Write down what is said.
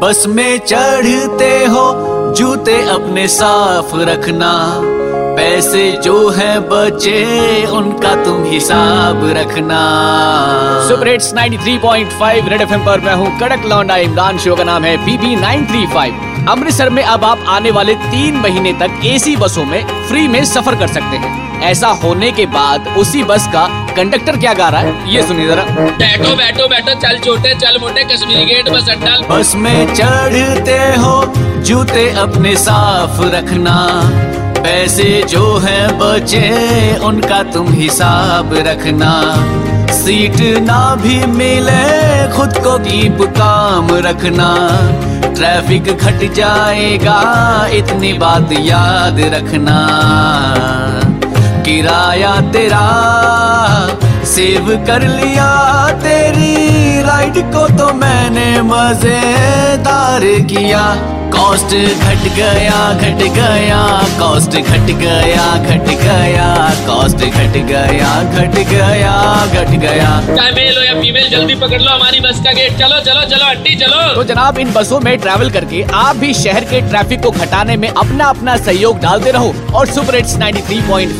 बस में चढ़ते हो, जूते अपने साफ़ रखना। पैसे जो है बचे, उनका तुम हिसाब रखना। सुपर हिट्स 93.5 रेड एफएम पर मैं हूँ कड़क लौंडा इमरान, शो का नाम है बीबी 935 अमृतसर में अब आप आने वाले तीन महीने तक एसी बसों में फ्री में सफ़र कर सकते हैं। ऐसा होने के बाद उसी बस का कंडक्टर क्या गा रहा है? ये सुनिए जरा। बैठो बैठो बैठो चल छोटे चल मोटे कश्मीरी गेट बस अड्डा। बस में चढ़ते हो जूते अपने साफ़ रखना। पैसे जो है बचे उनका तुम हिसाब रखना। सीट ना भी मिले खुद को कीप काम रखना। ट्रैफ़िक घट जाएगा इतनी बात याद रखना। किराया तेरा सेव कर लिया तेरी राइड को तो मैंने मज़ेदार किया। कॉस्ट घट गया घट गया कॉस्ट घट गया घट गया कॉस्ट घट गया घट गया घट गया। चाहे मेल हो या फीमेल जल्दी पकड़ लो हमारी बस का गेट चलो चलो चलो अड्डी चलो। तो जनाब इन बसों में ट्रैवल करके आप भी शहर के ट्रैफ़िक को घटाने में अपना अपना सहयोग डालते रहो और सुपर हिट्स 93.5